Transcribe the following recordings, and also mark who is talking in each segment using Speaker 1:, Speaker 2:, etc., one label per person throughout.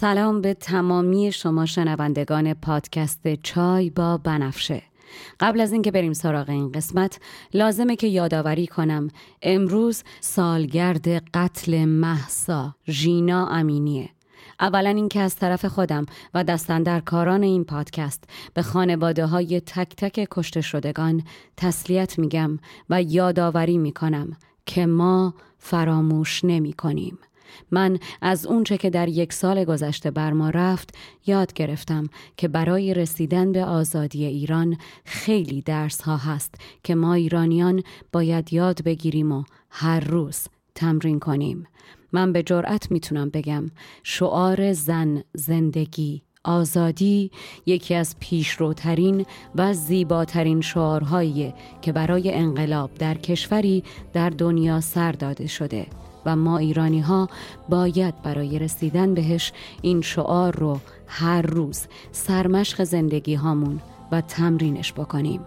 Speaker 1: سلام به تمامی شما شنوندگان پادکست چای با بنفشه قبل از اینکه بریم سراغ این قسمت لازمه که یادآوری کنم امروز سالگرد قتل محسا ژینا امینیه اولا اینکه از طرف خودم و دستندرکاران این پادکست به خانواده های تک تک کشته شدگان تسلیت میگم و یادآوری می‌کنم که ما فراموش نمی کنیم. من از اونچه که در یک سال گذشته بر ما رفت یاد گرفتم که برای رسیدن به آزادی ایران خیلی درس ها هست که ما ایرانیان باید یاد بگیریم و هر روز تمرین کنیم. من به جرأت می‌تونم بگم شعار زن زندگی آزادی یکی از پیشروترین و زیباترین شعارهایی که برای انقلاب در کشوری در دنیا سر داده شده و ما ایرانی ها باید برای رسیدن بهش این شعار رو هر روز سرمشق زندگی هامون و تمرینش بکنیم.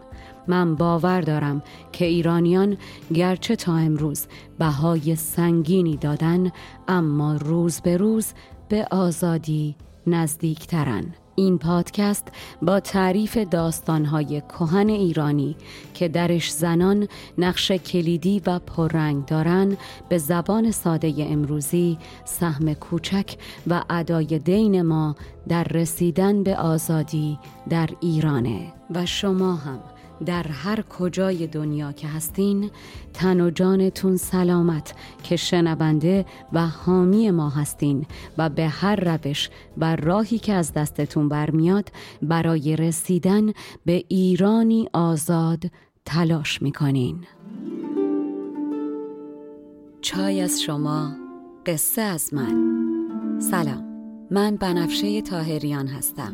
Speaker 1: من باور دارم که ایرانیان گرچه تا امروز بهای سنگینی دادن اما روز به روز به آزادی نزدیکترن. این پادکست با تعریف داستانهای کهن ایرانی که درش زنان نقش کلیدی و پررنگ دارن به زبان ساده امروزی سهم کوچک و ادای دین ما در رسیدن به آزادی در ایرانه. و شما هم در هر کجای دنیا که هستین تن و جانتون سلامت که شنونده و حامی ما هستین و به هر روش و راهی که از دستتون برمیاد برای رسیدن به ایرانی آزاد تلاش می‌کنین. چای از شما قصه از من. سلام من بنفشه تاهریان هستم.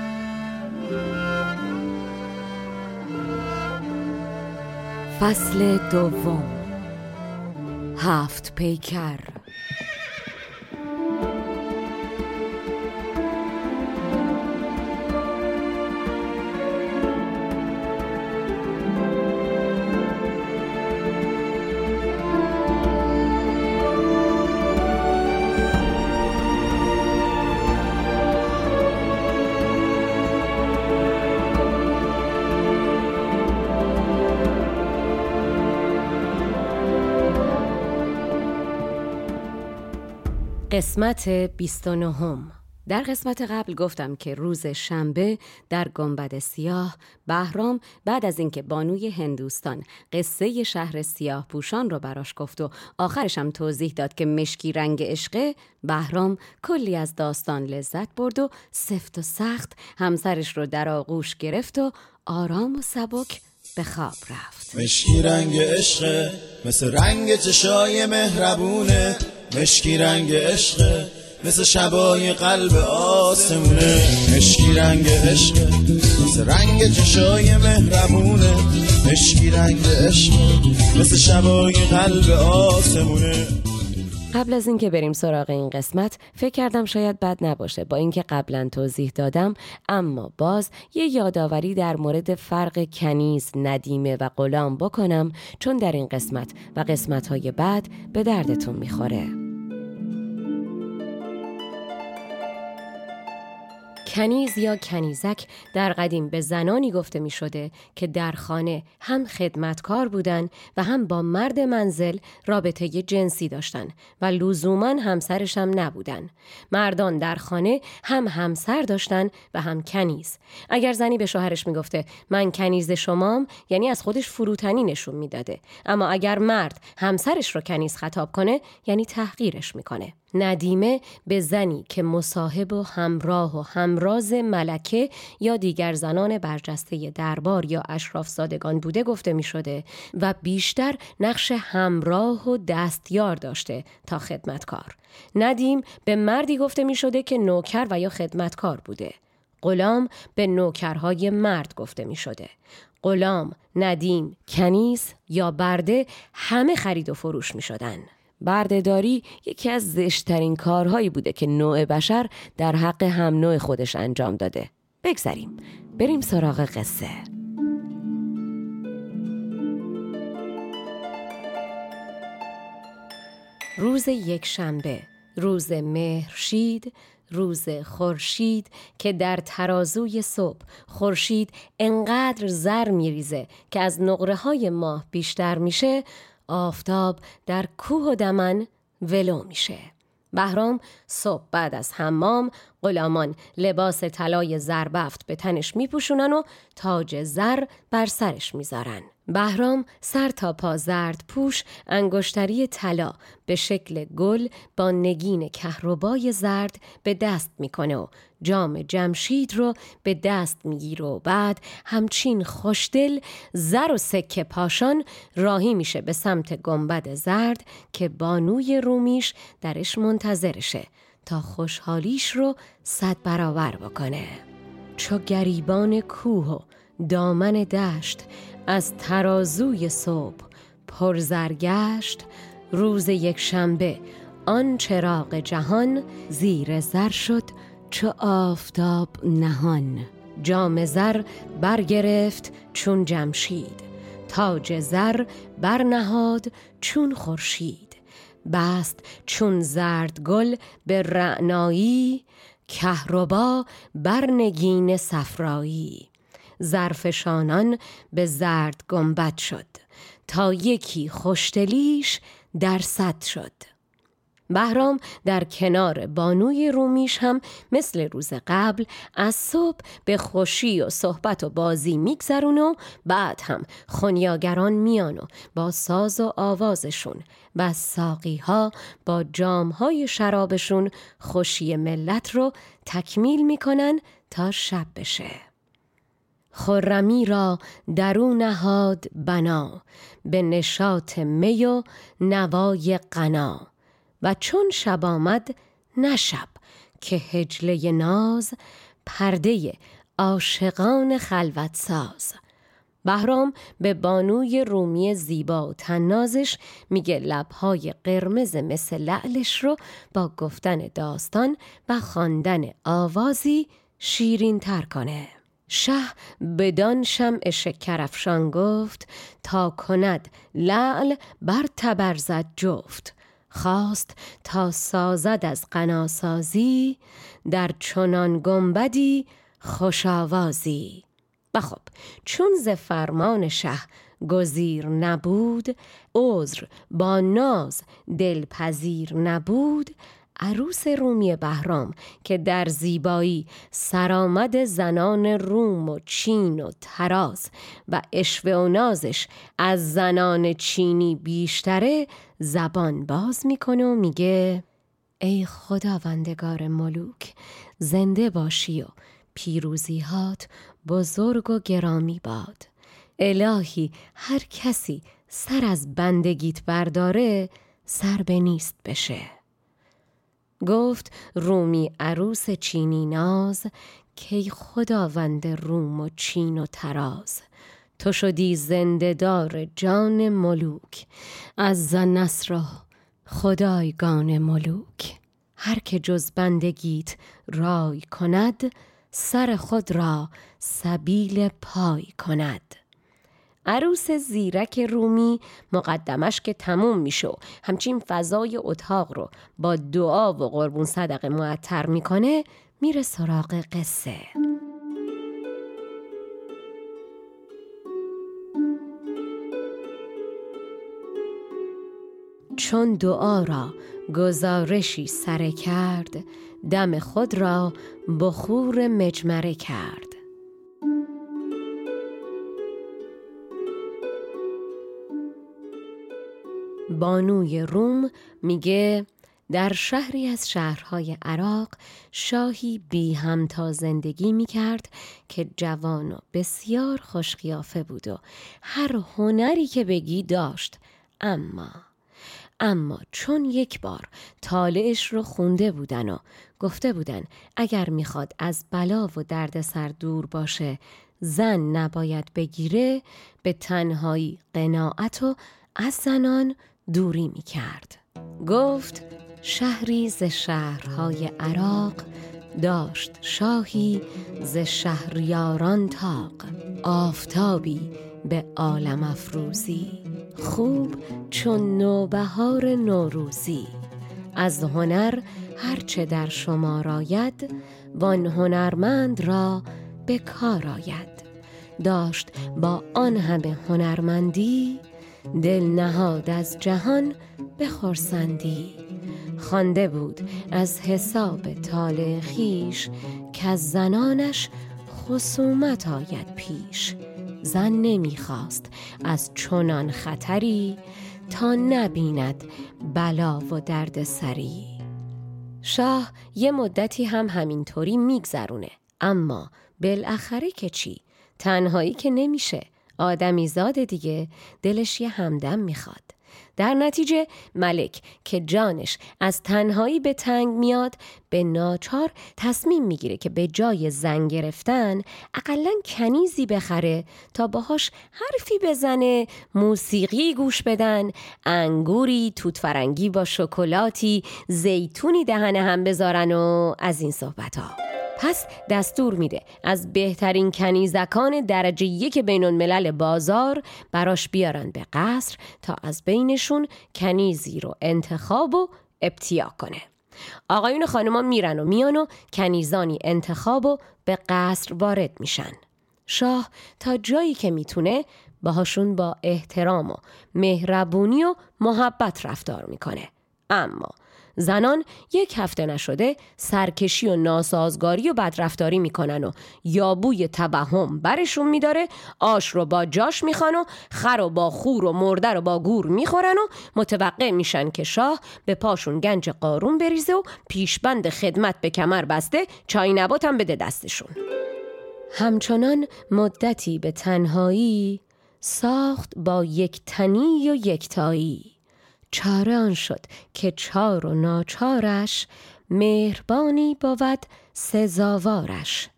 Speaker 1: فصل دوم. هفت پیکر. قسمت 29 در قسمت قبل گفتم که روز شنبه در گنبد سیاه بهرام بعد از اینکه بانوی هندوستان قصه شهر سیاه پوشان رو براش گفت و آخرش هم توضیح داد که مشکی رنگ عشقه بهرام کلی از داستان لذت برد و سفت و سخت همسرش رو در آغوش گرفت و آرام و سبک به خواب رفت.
Speaker 2: مشکی رنگ عشقه مثل رنگ چشای مهربونه. مشکی رنگ عشق مثل شبای قلب آسمونه. مشکی رنگ عشق مثل رنگ چشای مهربونه. مشکی رنگ عشق مثل شبای قلب آسمونه.
Speaker 1: قبل از اینکه بریم سراغ این قسمت فکر کردم شاید بد نباشه با اینکه قبلا توضیح دادم اما باز یه یادآوری در مورد فرق کنیز، ندیمه و غلام بکنم چون در این قسمت و قسمت های بعد به دردتون می‌خوره. کنیز یا کنیزک در قدیم به زنانی گفته می شده که در خانه هم خدمتکار بودن و هم با مرد منزل رابطه جنسی داشتن و لزوما همسرش هم نبودن. مردان در خانه هم همسر داشتن و هم کنیز. اگر زنی به شوهرش می‌گفته من کنیز شمام یعنی از خودش فروتنی نشون می‌داده. اما اگر مرد همسرش رو کنیز خطاب کنه یعنی تحقیرش می‌کنه. ندیمه به زنی که مصاحب و همراه و همراز ملکه یا دیگر زنان برجسته دربار یا اشراف زادگان بوده گفته می شده و بیشتر نقش همراه و دستیار داشته تا خدمتکار. ندیم به مردی گفته می شده که نوکر و یا خدمتکار بوده. غلام به نوکرهای مرد گفته می شده. غلام، ندیم، کنیز یا برده همه خرید و فروش می شدن. بردهداری یکی از زشترین کارهایی بوده که نوع بشر در حق هم نوع خودش انجام داده. بگذریم. بریم سراغ قصه. روز یک شنبه روز مهرشید روز خورشید که در ترازوی صبح خورشید انقدر زر میریزه که از نقره های ماه بیشتر میشه آفتاب در کوه و دمن ولو میشه. بهرام صبح بعد از حمام غلامان لباس طلای زربفت به تنش میپوشونن و تاج زر بر سرش می‌ذارن. بهرام سر تا پا زرد پوش انگشتری طلا. به شکل گل با نگین کهربای زرد به دست می‌کنه و جام جمشید رو به دست می‌گیره و بعد همچین خوشدل زر و سکه پاشان راهی میشه به سمت گنبد زرد که بانوی رومیش درش منتظرشه تا خوشحالیش رو صد برابر بکنه. چو گریبان کوه و دامن دشت از ترازوی صبح پرزرگشت روز یک شنبه آن چراغ جهان زیر زر شد چو آفتاب نهان. جام زر برگرفت چون جمشید تاج زر برنهاد چون خورشید. بست چون زرد گل به رعنایی کهربا بر نگین صفرایی. زرفشانان به زرد گنبد شد. تا یکی خوشتلیش در صد شد. بهرام در کنار بانوی رومیش هم مثل روز قبل از صبح به خوشی و صحبت و بازی میگذرون و بعد هم خونیاگران میان و با ساز و آوازشون و ساقی ها با جام های شرابشون خوشی ملت رو تکمیل می‌کنن تا شب بشه. خرمی را درو نهاد بنا به نشاط می و نوای قنا و چون شب آمد نشب که هجله ناز پرده عاشقان خلوت ساز. بهرام به بانوی رومی زیبا و تنازش میگه لبهای قرمز مثل لعلش رو با گفتن داستان و خواندن آوازی شیرین تر کنه. شه بدان شمع شکرفشان گفت تا کند لعل بر تبرزد جفت. خواست تا سازد از قناسازی در چنان گنبدی خوشاوازی خب چون ز فرمان شه گزیر نبود عذر با ناز دلپذیر نبود عروس رومی بهرام که در زیبایی سرآمد زنان روم و چین و تراز و اشوه و نازش از زنان چینی بیشتره زبان باز می‌کنه و میگه ای خداوندگار ملوک زنده باشی و پیروزیهات بزرگ و گرامی باد. الهی هر کسی سر از بندگیت برداره سر به نیست بشه. گفت رومی عروس چینی ناز کی خداوند روم و چین و تراز تو شدی زندهدار جان ملوک از زن را خدایگان ملوک. هر که جز بندگیت رای کند سر خود را سبیل پای کند. عروس زیرک رومی مقدمش که تموم میشه همچین فضای اتاق رو با دعا و قربون صدقه معطر می‌کنه میره سراغ قصه. چون دعا را گزارشی سره کرد دم خود را بخور مجمره کرد. بانوی روم میگه در شهری از شهرهای عراق شاهی بی همتا زندگی می کرد که جوان و بسیار خوشقیافه بود و هر هنری که بگی داشت. اما اما چون یک بار طالعش رو خونده بودن و گفته بودن اگر می‌خواد از بلا و دردسر دور باشه زن نباید بگیره به تنهایی قناعت و از زنان دوری می‌کرد. گفت شهری ز شهرهای عراق داشت شاهی ز شهریاران تاق آفتابی به عالم افروزی خوب چون نوبهار نوروزی. از هنر هرچه در شما راید وان هنرمند را به کار آید. داشت با آن همه هنرمندی دل نهاد از جهان به خورسندی خوانده بود از حساب طالع خیش که از زنانش خصومت آید پیش. زن نمی‌خواست از چنان خطری تا نبیند بلا و درد سری. شاه یه مدتی هم همینطوری میگذرونه اما بالاخره که چی؟ تنهایی که نمیشه. آدمی زاد دیگه دلش یه همدم می‌خواد. در نتیجه ملک که جانش از تنهایی به تنگ میاد به ناچار تصمیم می‌گیره که به جای زن گرفتن اقلا کنیزی بخره تا باهاش حرفی بزنه موسیقی گوش بدن انگوری توت فرنگی با شکلاتی زیتونی دهن هم بذارن و از این صحبت ها پس دستور میده از بهترین کنیزکان درجه یک بین الملل بازار براش بیارن به قصر تا از بینشون کنیزی رو انتخاب و ابتیا کنه. آقایون خانما میرن و میان و کنیزانی انتخاب و به قصر وارد میشن. شاه تا جایی که می‌تونه باهاشون با احترام و مهربونی و محبت رفتار می‌کنه. اما زنان یک هفته نشده سرکشی و ناسازگاری و بدرفتاری می‌کنن و یابوی تبهم برشون میداره آش رو با جاش می‌خوان و خر و با خور و مرده رو با گور می‌خورن و متوقع میشن که شاه به پاشون گنج قارون بریزه و پیشبند خدمت به کمر بسته چای نبات هم بده دستشون. همچنان مدتی به تنهایی ساخت با یک تنی و یکتایی چاره آن شد که چار و ناچارش مهربانی بود سزاوارش.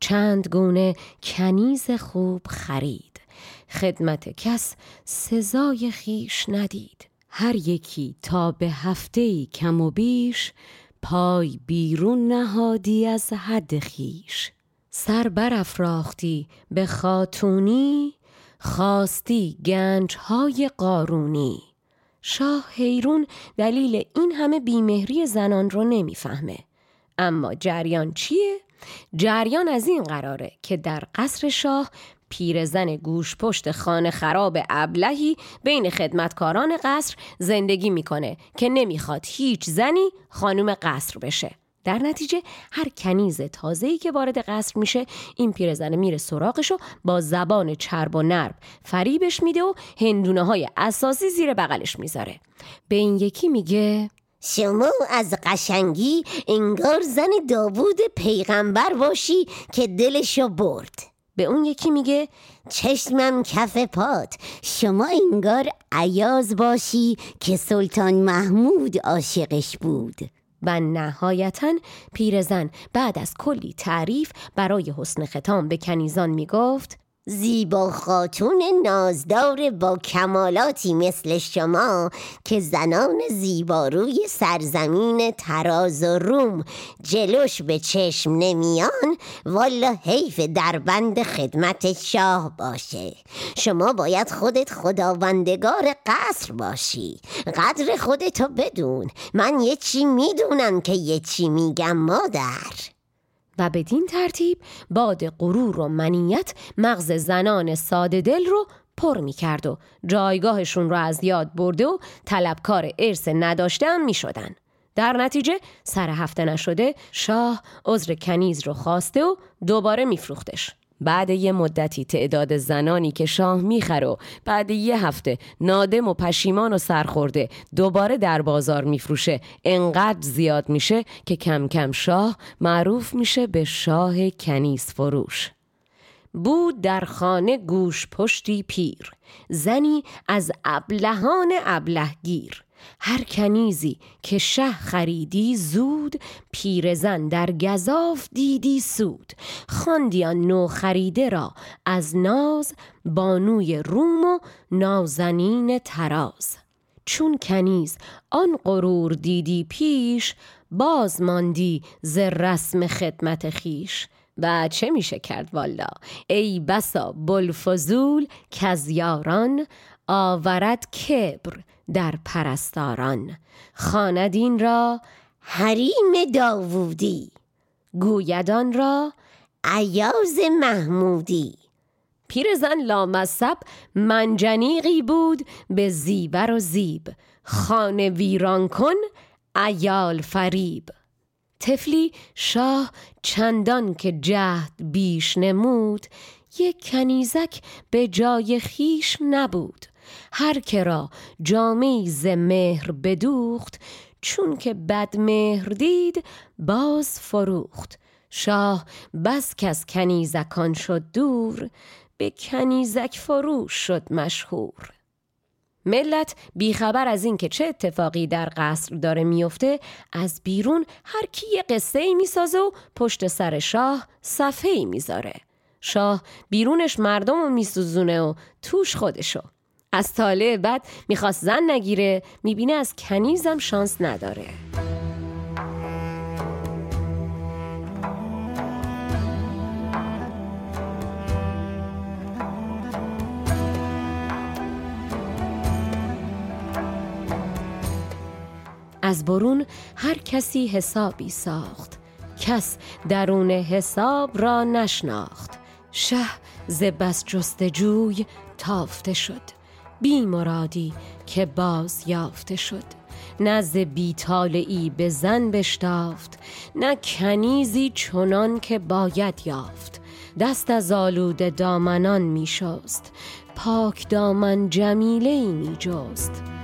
Speaker 1: چند گونه کنیز خوب خرید. خدمت کس سزای خیش ندید. هر یکی تا به هفته کم و بیش پای بیرون نهادی از حد خیش سر برافراختی به خاتونی خواستی گنج های قارونی. شاه حیرون دلیل این همه بیمهری زنان رو نمی‌فهمه اما جریان چیه؟ جریان از این قراره که در قصر شاه پیرزن گوش پشت خانه خراب ابلهی بین خدمتکاران قصر زندگی می‌کنه که نمی‌خواد هیچ زنی خانوم قصر بشه در نتیجه هر کنیز تازه‌ای که وارد قصر میشه این پیرزنه میره سراغش و با زبان چرب و نرب فریبش میده و هندونه های اساسی زیر بغلش می‌ذاره. به این یکی میگه
Speaker 3: شما از قشنگی انگار زن داوود پیغمبر باشی که دلشو برد.
Speaker 1: به اون یکی میگه
Speaker 3: چشمم کف پات شما انگار عیاز باشی که سلطان محمود عاشقش بود.
Speaker 1: و نهایتا پیرزن بعد از کلی تعریف برای حسن ختام به کنیزان می گفت
Speaker 3: زیبا خاتون نازدار با کمالاتی مثل شما که زنان زیباروی سرزمین تراز و روم جلوش به چشم نمیان والا حیف در بند خدمت شاه باشه. شما باید خودت خداوندگار قصر باشی. قدر خودتو بدون. من یه چی می‌دونم که یه چی میگم مادر.
Speaker 1: و بدین ترتیب باد غرور و منیت مغز زنان ساده دل رو پر می کرد و جایگاهشون رو از یاد برده و طلبکار ارث نداشته هم می شدن. در نتیجه سر هفته نشده شاه عذر کنیز رو خواسته و دوباره میفروختش. بعد یه مدتی تعداد زنانی که شاه می‌خره و بعد یه هفته نادم و پشیمان و سرخورده دوباره در بازار میفروشه انقدر زیاد میشه که کم کم شاه معروف میشه به شاه کنیز فروش. بود در خانه گوش پشتی پیر زنی از ابلهان ابلهگیر. هر کنیزی که شه خریدی زود پیرزن در گذاف دیدی سود. خاندیان نو خریده را از ناز بانوی روم و نازنین تراز چون کنیز آن غرور دیدی پیش باز ماندی ز رسم خدمت خیش و چه میشه کرد والا ای بسا بلفزول کزیاران آورد کبر در پرستاران. خاندین را
Speaker 3: حریم داوودی.
Speaker 1: گویدان را
Speaker 3: عیاز محمودی.
Speaker 1: پیرزن لامصب منجنیقی بود به زیبر و زیب. خانه ویران کن ایال فریب. تفلی شاه چندان که جهد بیش نمود یک کنیزک به جای خیش نبود. هر که را جامعی ز مهر بدوخت چون که بد مهر دید باز فروخت. شاه بس از کنیزکان شد دور به کنیزک فروش شد مشهور. ملت بیخبر از اینکه چه اتفاقی در قصر داره میفته از بیرون هر کی یه قصه ای می‌سازه و پشت سر شاه صفحه می‌ذاره. شاه بیرونش مردم رو میسوزونه و توش خودشو. از طالع بعد می‌خواست زن نگیره می‌بینه از کنیزم شانس نداره. از برون هر کسی حسابی ساخت کس درون حساب را نشناخت. شه ز بس جستجوی تافته شد. بی مرادی که باز یافته شد. ز ای به زن بشتافت نه کنیزی چنان که باید یافت. دست از آلود دامنان می شست پاک دامن جمیله ای می جست.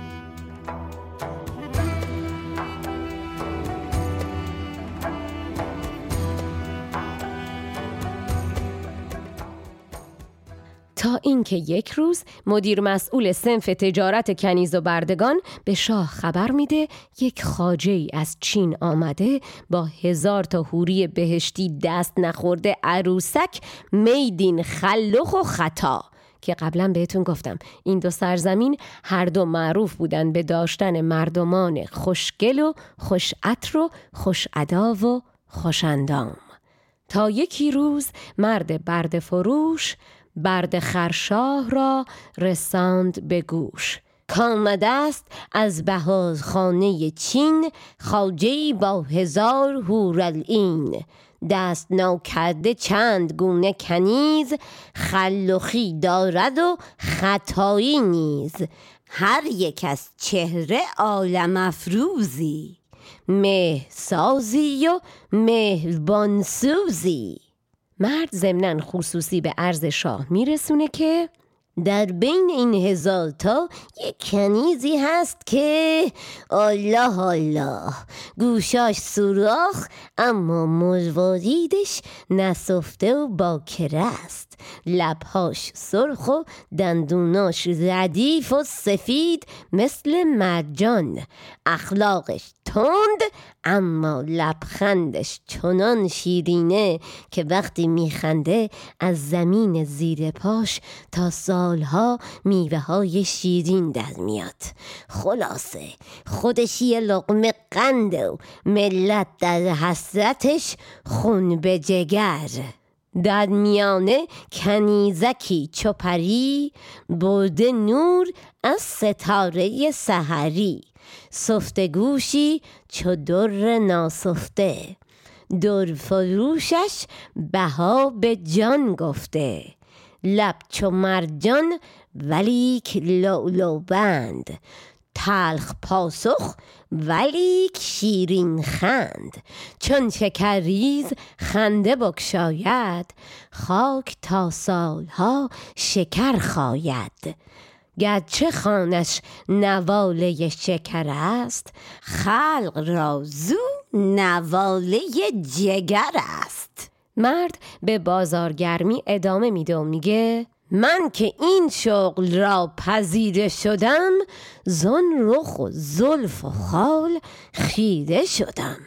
Speaker 1: تا اینکه یک روز مدیر مسئول سنف تجارت کنیز و بردگان به شاه خبر میده یک خاجه ای از چین آمده با هزار تا حوری بهشتی دست نخورده عروسک میدین خلخ و خطا که قبلا بهتون گفتم این دو سرزمین هر دو معروف بودن به داشتن مردمان خوشگل و خوش و خوش و خوشندام تا یکی روز مرد برد فروش برد خرشاه را رساند به گوش. کامده است از بهاز خانه چین خاجه با هزار هورالین دست نو کرده چند گونه کنیز خلوخی دارد و خطایی نیز. هر یک از چهره عالم افروزی. مه سازی و مهربانسوزی. مرد ضمنا خصوصی به عرض شاه میرسونه که در بین این هزار تا یک کنیزی هست که الله الله گوشاش سوراخ اما مرواریدش نسفته و باکره است. لبهاش سرخ و دندوناش ردیف و سفید مثل مرجان. اخلاقش تند اما لبخندش چنان شیرینه که وقتی میخنده از زمین زیر پاش تا سالها میوه های شیرین در میاد. خلاصه خودش یه لقمه قند و ملت در حسرتش خون به جگر. در میانه کنیزکی چپری برده نور از ستاره سحری. سفته گوشی چو در ناسفته. در فروشش بها به جان گفته. لب چو مرجان ولیک لولو بند تلخ پاسخ ولیک شیرین خند. چون شکرریز خنده بکشاید خاک تا سالها شکر خاید. گرچه خانش نواله شکر است خلق را زو نواله جگر است. مرد به بازارگرمی ادامه میده و میگه من که این شغل را پذیره شدم زن رخ و زلف و خال خیره شدم.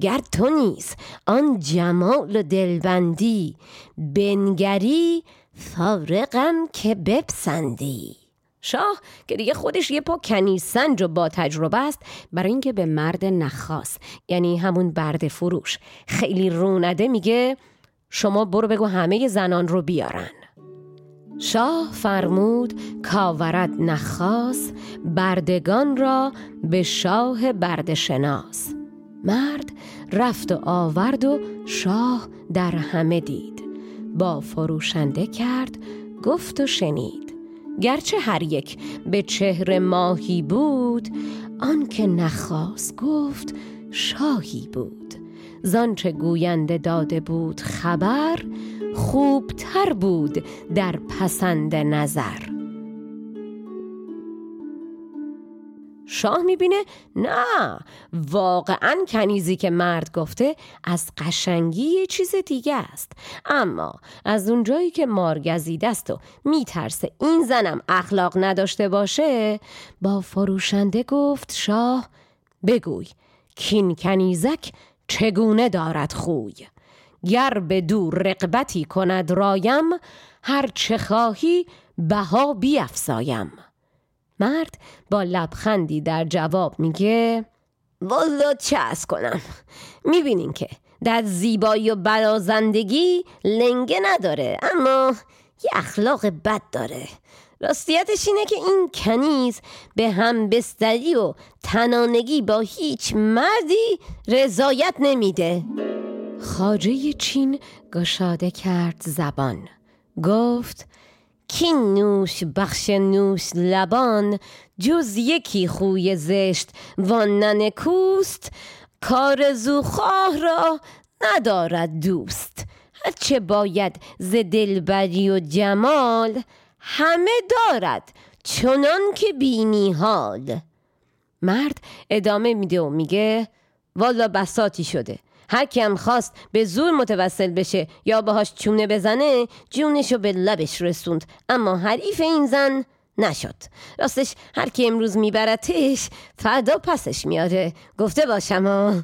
Speaker 1: گر تو نیز آن جمال و دلبندی بنگری فارقم که بپسندی. شاه که دیگه خودش یه پا کنیسنج و با تجربه است برای اینکه به مرد نخواست یعنی همون برد فروش. خیلی رونده میگه شما برو بگو همه زنان رو بیارن. شاه فرمود کاورد نخواس بردگان را به شاه بردشناس. مرد رفت و آورد و شاه در همه دید. با فروشنده کرد گفت و شنید. گرچه هر یک به چهر ماهی بود آن که نخواست گفت شاهی بود. زانچه گوینده داده بود خبر خوبتر بود در پسند نظر. شاه می‌بینه نه واقعا کنیزی که مرد گفته از قشنگی یه چیز دیگه است. اما از اونجایی که مارگزیده است و میترسه این زنم اخلاق نداشته باشه با فروشنده گفت شاه بگوی کین کنیزک چگونه دارد خوی؟ گر به دور رقبتی کند رایم هر چه خواهی بها بیافزایم مرد با لبخندی در جواب میگه والا چه از کنم؟ می‌بینین که در زیبایی و برازندگی لنگه نداره اما یه اخلاق بد داره. راستیتش اینه که این کنیز به هم بستری و تنانگی با هیچ مردی رضایت نمیده. خاجه چین گشاده کرد زبان. گفت کین نوش بخش نوش لبان جز یکی خوی زشت و ننکوست کار زوخواه را ندارد دوست. هرچه باید ز دلبری و جمال همه دارد چنان که بینی حال. مرد ادامه میده و میگه والا بساتی شده. هر کیم خواست به زور متوسل بشه یا باهاش چونه بزنه جونشو به لبش رسوند. اما حریف این زن نشد. راستش هر کی امروز میبرتش فردا پسش میاره. گفته باشم ها.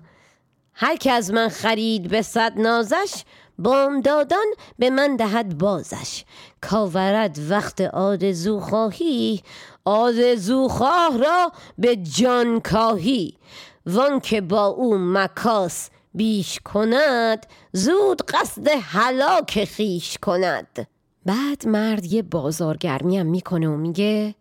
Speaker 1: هر که از من خرید به صد نازش بام دادن به من دهد بازش. کاورد وقت آرزو خواهی آرزو خواه را به جان کاهی وان که با او مکاس بیش کند زود قصد هلاک خیش کند. بعد مرد یه بازارگرمی هم می‌کنه و میگه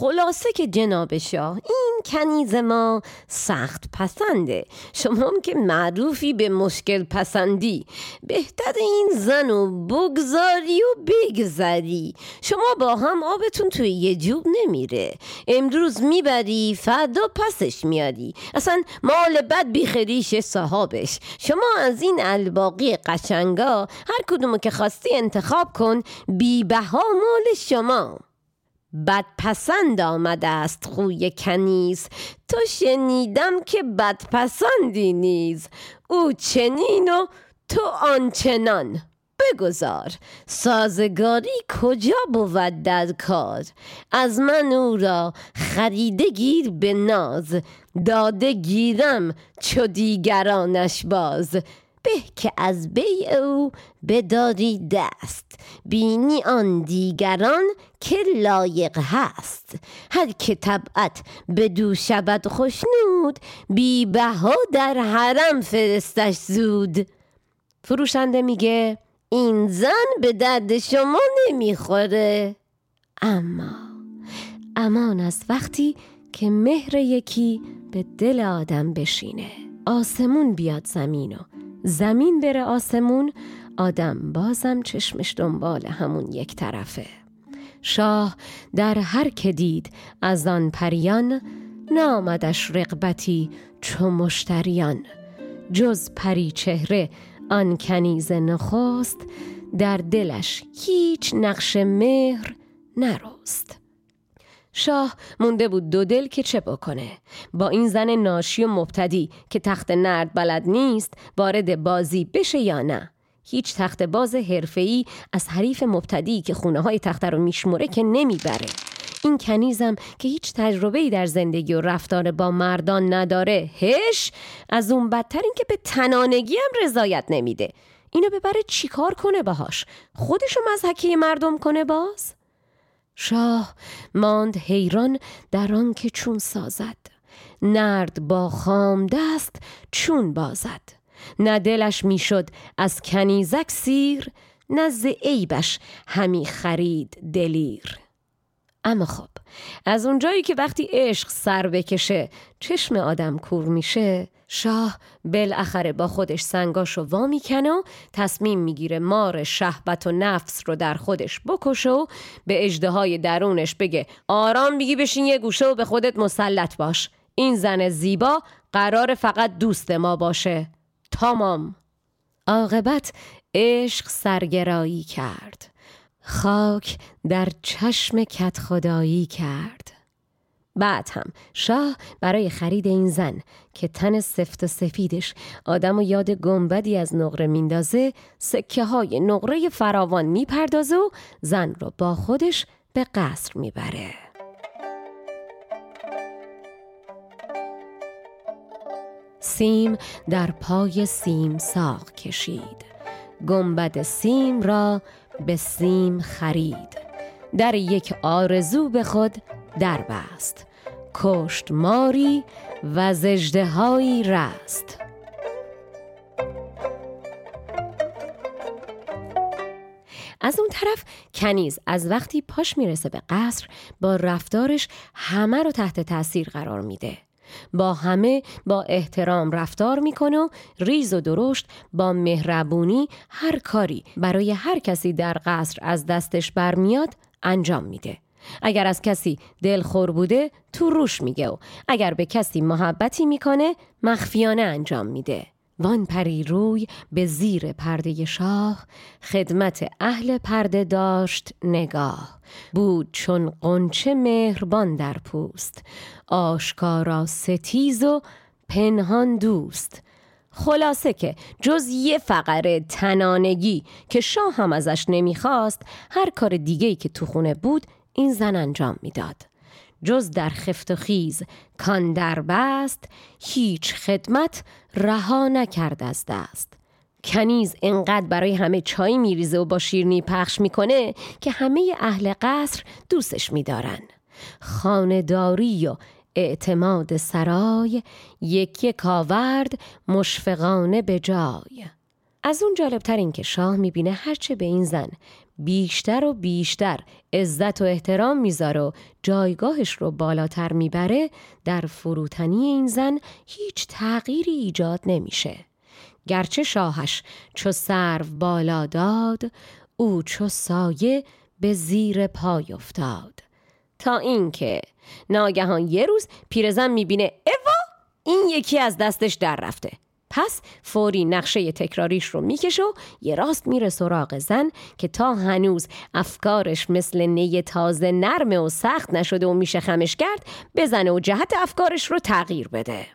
Speaker 1: خلاصه که جناب شاه این کنیز ما سخت پسنده. شما هم که معروفی به مشکل پسندی. بهتر این زن و بگذاری و بگذری. شما با هم آبتون توی یه جوب نمیره. امروز می‌بری فردا پسش میاری. اصلا مال بد بیخریش صحابش شما از این الباقی قشنگا هر کدومو که خواستی انتخاب کن بی بها مال شما. بدپسند آمده است خوی کنیز. تو شنیدم که بدپسندی نیز. او چنین و تو آنچنان. بگذار سازگاری کجا بود در کار؟ از من او را خریده گیر به ناز. داده گیرم چو دیگرانش باز. به که از بی او بداری دست. بینی آن دیگران که لایق هست. هر که طبعت دو شبد خوشنود بی بها در حرم فرستش زود. فروشنده میگه این زن به درد شما نمی‌خوره. اما امان از وقتی که مهر یکی به دل آدم بشینه. آسمون بیاد زمین و زمین بره آسمون آدم بازم چشمش دنبال همون یک طرفه. شاه در هر که دید از آن پریان نامدش رقبتی چو مشتریان. جز پری چهره آن کنیز نخست در دلش هیچ نقش مهر نرست. شاه مونده بود دو دل که چه بکنه؟ با این زن ناشی و مبتدی که تخت نرد بلد نیست وارد بازی بشه یا نه؟ هیچ تخت باز حرفه‌ای از حریف مبتدی که خونه های تخت رو میشموره که نمی‌بره. این کنیزم که هیچ تجربه در زندگی و رفتار با مردان نداره هش! از اون بدتر این که به تنانگی هم رضایت نمیده. اینو ببره چیکار کنه باهاش؟ خودشو مزحکی مردم کنه باز؟ شاه ماند حیران در آن که چون سازد. نرد با خام دست چون بازد. نه دلش می‌شد از کنیزک سیر نه ز عیبش همی خرید دلیر. اما خب از اونجایی که وقتی عشق سر بکشه چشم آدم کور میشه شاه بالاخره با خودش سنگاشو وا می‌کنه و تصمیم می‌گیره مار شهبت و نفس رو در خودش بکشه و به اجده های درونش بگه آرام بگی بشین یه گوشه و به خودت مسلط باش. این زن زیبا قرار فقط دوست ما باشه. تمام. عاقبت عشق سرگرایی کرد. خاک در چشم کت خدایی کرد. بعد هم شاه برای خرید این زن که تن سفت و سفیدش آدم و یاد گنبدی از نقره میندازه سکه های نقره فراوان می‌پردازه و زن رو با خودش به قصر می‌بره. سیم در پای سیم ساق کشید. گنبد سیم را به سیم خرید. در یک آرزو به خود در بست. کشت ماری و زجده هایی رست از اون طرف کنیز از وقتی پاش می‌رسه به قصر با رفتارش همه رو تحت تاثیر قرار میده. با همه با احترام رفتار می‌کنه و ریز و درشت با مهربونی هر کاری برای هر کسی در قصر از دستش برمیاد انجام میده. اگر از کسی دلخور بوده تو روش میگه و اگر به کسی محبتی می‌کنه مخفیانه انجام میده. وان پری روی به زیر پرده شاه خدمت اهل پرده داشت نگاه. بود چون قنچه مهربان در پوست. آشکارا ستیز و پنهان دوست. خلاصه که جز یه فقره تنانگی که شاه هم ازش نمی‌خواست هر کار دیگهی که تو خونه بود این زن انجام می‌داد. جز در خفت و خیز کان در بست هیچ خدمت رها نکرد از دست. کنیز انقدر برای همه چای میریزه و با شیرنی پخش می‌کنه که همه اهل قصر دوستش میدارن. خانداری و اعتماد سرای یکی کاورد مشفقانه به جای. از اون جالبتر این که شاه می‌بینه هرچه به این زن بیشتر و بیشتر عزت و احترام می‌ذاره و جایگاهش رو بالاتر می‌بره در فروتنی این زن هیچ تغییری ایجاد نمیشه. گرچه شاهش چو سرو بالا داد او چو سایه به زیر پای افتاد. تا اینکه ناگهان یه روز پیرزن می‌بینه اوا این یکی از دستش در رفته. پس فوری نقشه تکراریش رو می‌کشه و یه راست میره سراغ زن که تا هنوز افکارش مثل نی تازه نرمه و سخت نشده و میشه خمش کرد بزنه و جهت افکارش رو تغییر بده.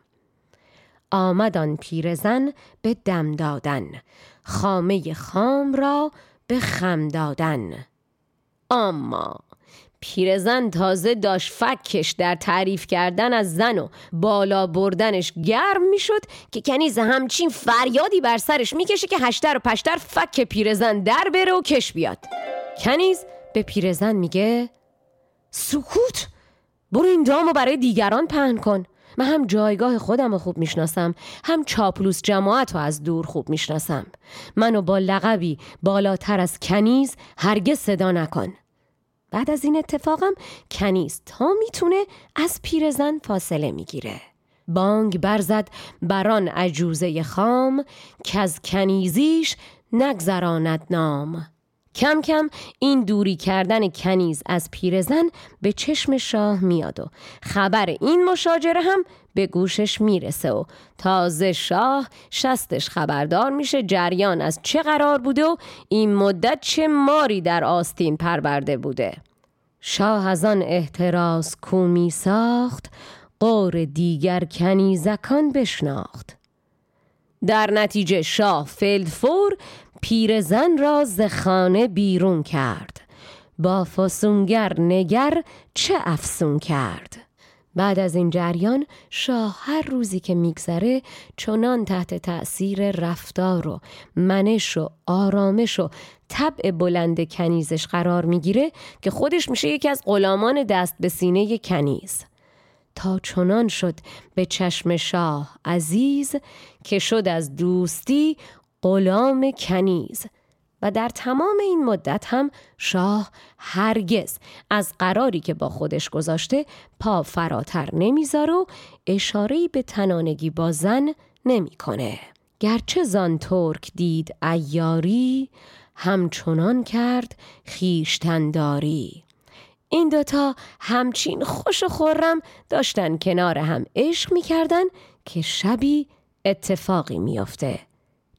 Speaker 1: آمدان پیرزن به دم دادن. خامه خام را به خم دادن. اما پیرزن تازه داشت فکش در تعریف کردن از زن و بالا بردنش گرم می‌شد که کنیز همچین فریادی بر سرش می‌کشه که هشتر و پشتر فک پیرزن در بره و کش بیاد. کنیز به پیرزن میگه سکوت! برو این دامو برای دیگران پهن کن. من هم جایگاه خودم رو خوب می‌شناسم هم چاپلوس جماعت رو از دور خوب می‌شناسم. منو با لقبی بالاتر از کنیز هرگز صدا نکن. بعد از این اتفاقم کنیز تا می‌تونه از پیرزن فاصله می‌گیره. بانگ برزد بران عجوزه خام که از کنیزیش نگذراند نام. کم کم این دوری کردن کنیز از پیرزن به چشم شاه میاد و خبر این مشاجره هم به گوشش می‌رسه و تازه شاه شستش خبردار میشه جریان از چه قرار بوده و این مدت چه ماری در آستین پرورده بوده. شاه از آن احتراز کومی ساخت قور دیگر کنیزکان بشناخت. در نتیجه شاه فلدفور پیرزن را ز خانه بیرون کرد. با فسونگر نگر چه افسون کرد؟ بعد از این جریان شاه هر روزی که میگذره چنان تحت تأثیر رفتار و منش و آرامش و طبع بلند کنیزش قرار می‌گیره که خودش میشه یکی از غلامان دست به سینه کنیز. تا چنان شد به چشم شاه عزیز که شد از دوستی غلام کنیز. و در تمام این مدت هم شاه هرگز از قراری که با خودش گذاشته پا فراتر نمی‌ذاره و اشارهی به تنانگی با زن نمی‌کنه. گرچه زان ترک دید ایاری همچنان کرد خیشتنداری این دوتا همچین خوش و خورم داشتن کنار هم عشق می‌کردن که شبی اتفاقی میافته.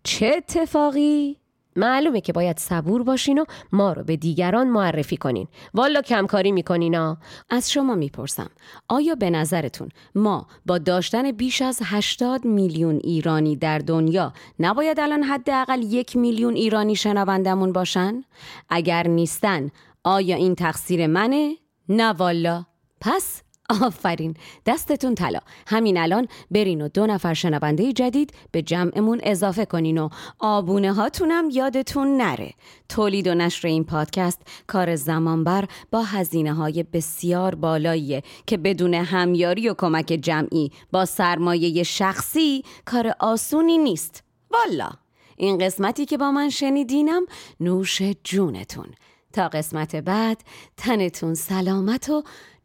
Speaker 1: چه اتفاقی؟ معلومه که باید صبور باشین و ما رو به دیگران معرفی کنین. والا کمکاری می‌کنین ها از شما می‌پرسم آیا به نظرتون ما با داشتن بیش از 80 میلیون ایرانی در دنیا نباید الان حداقل یک میلیون ایرانی شنوندمون باشن؟ اگر نیستن آیا این تقصیر منه؟ نه والا. پس آفرین. دستتون طلا. همین الان برین و دو نفر شنونده جدید به جمعمون اضافه کنین و آبونه هاتونم یادتون نره. تولید و نشر این پادکست کار زمانبر با هزینه های بسیار بالاییه که بدون همیاری و کمک جمعی با سرمایه شخصی کار آسونی نیست. والا. این قسمتی که با من شنیدینم نوش جونتون. تا قسمت بعد تنتون سلامت و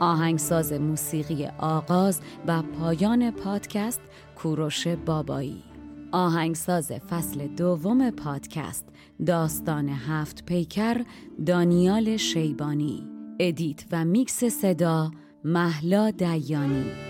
Speaker 1: آهنگساز موسیقی آغاز و پایان پادکست کوروش بابایی. آهنگساز فصل دوم پادکست داستان هفت پیکر دانیال شیبانی. ادیت و میکس صدا محلا دیانی.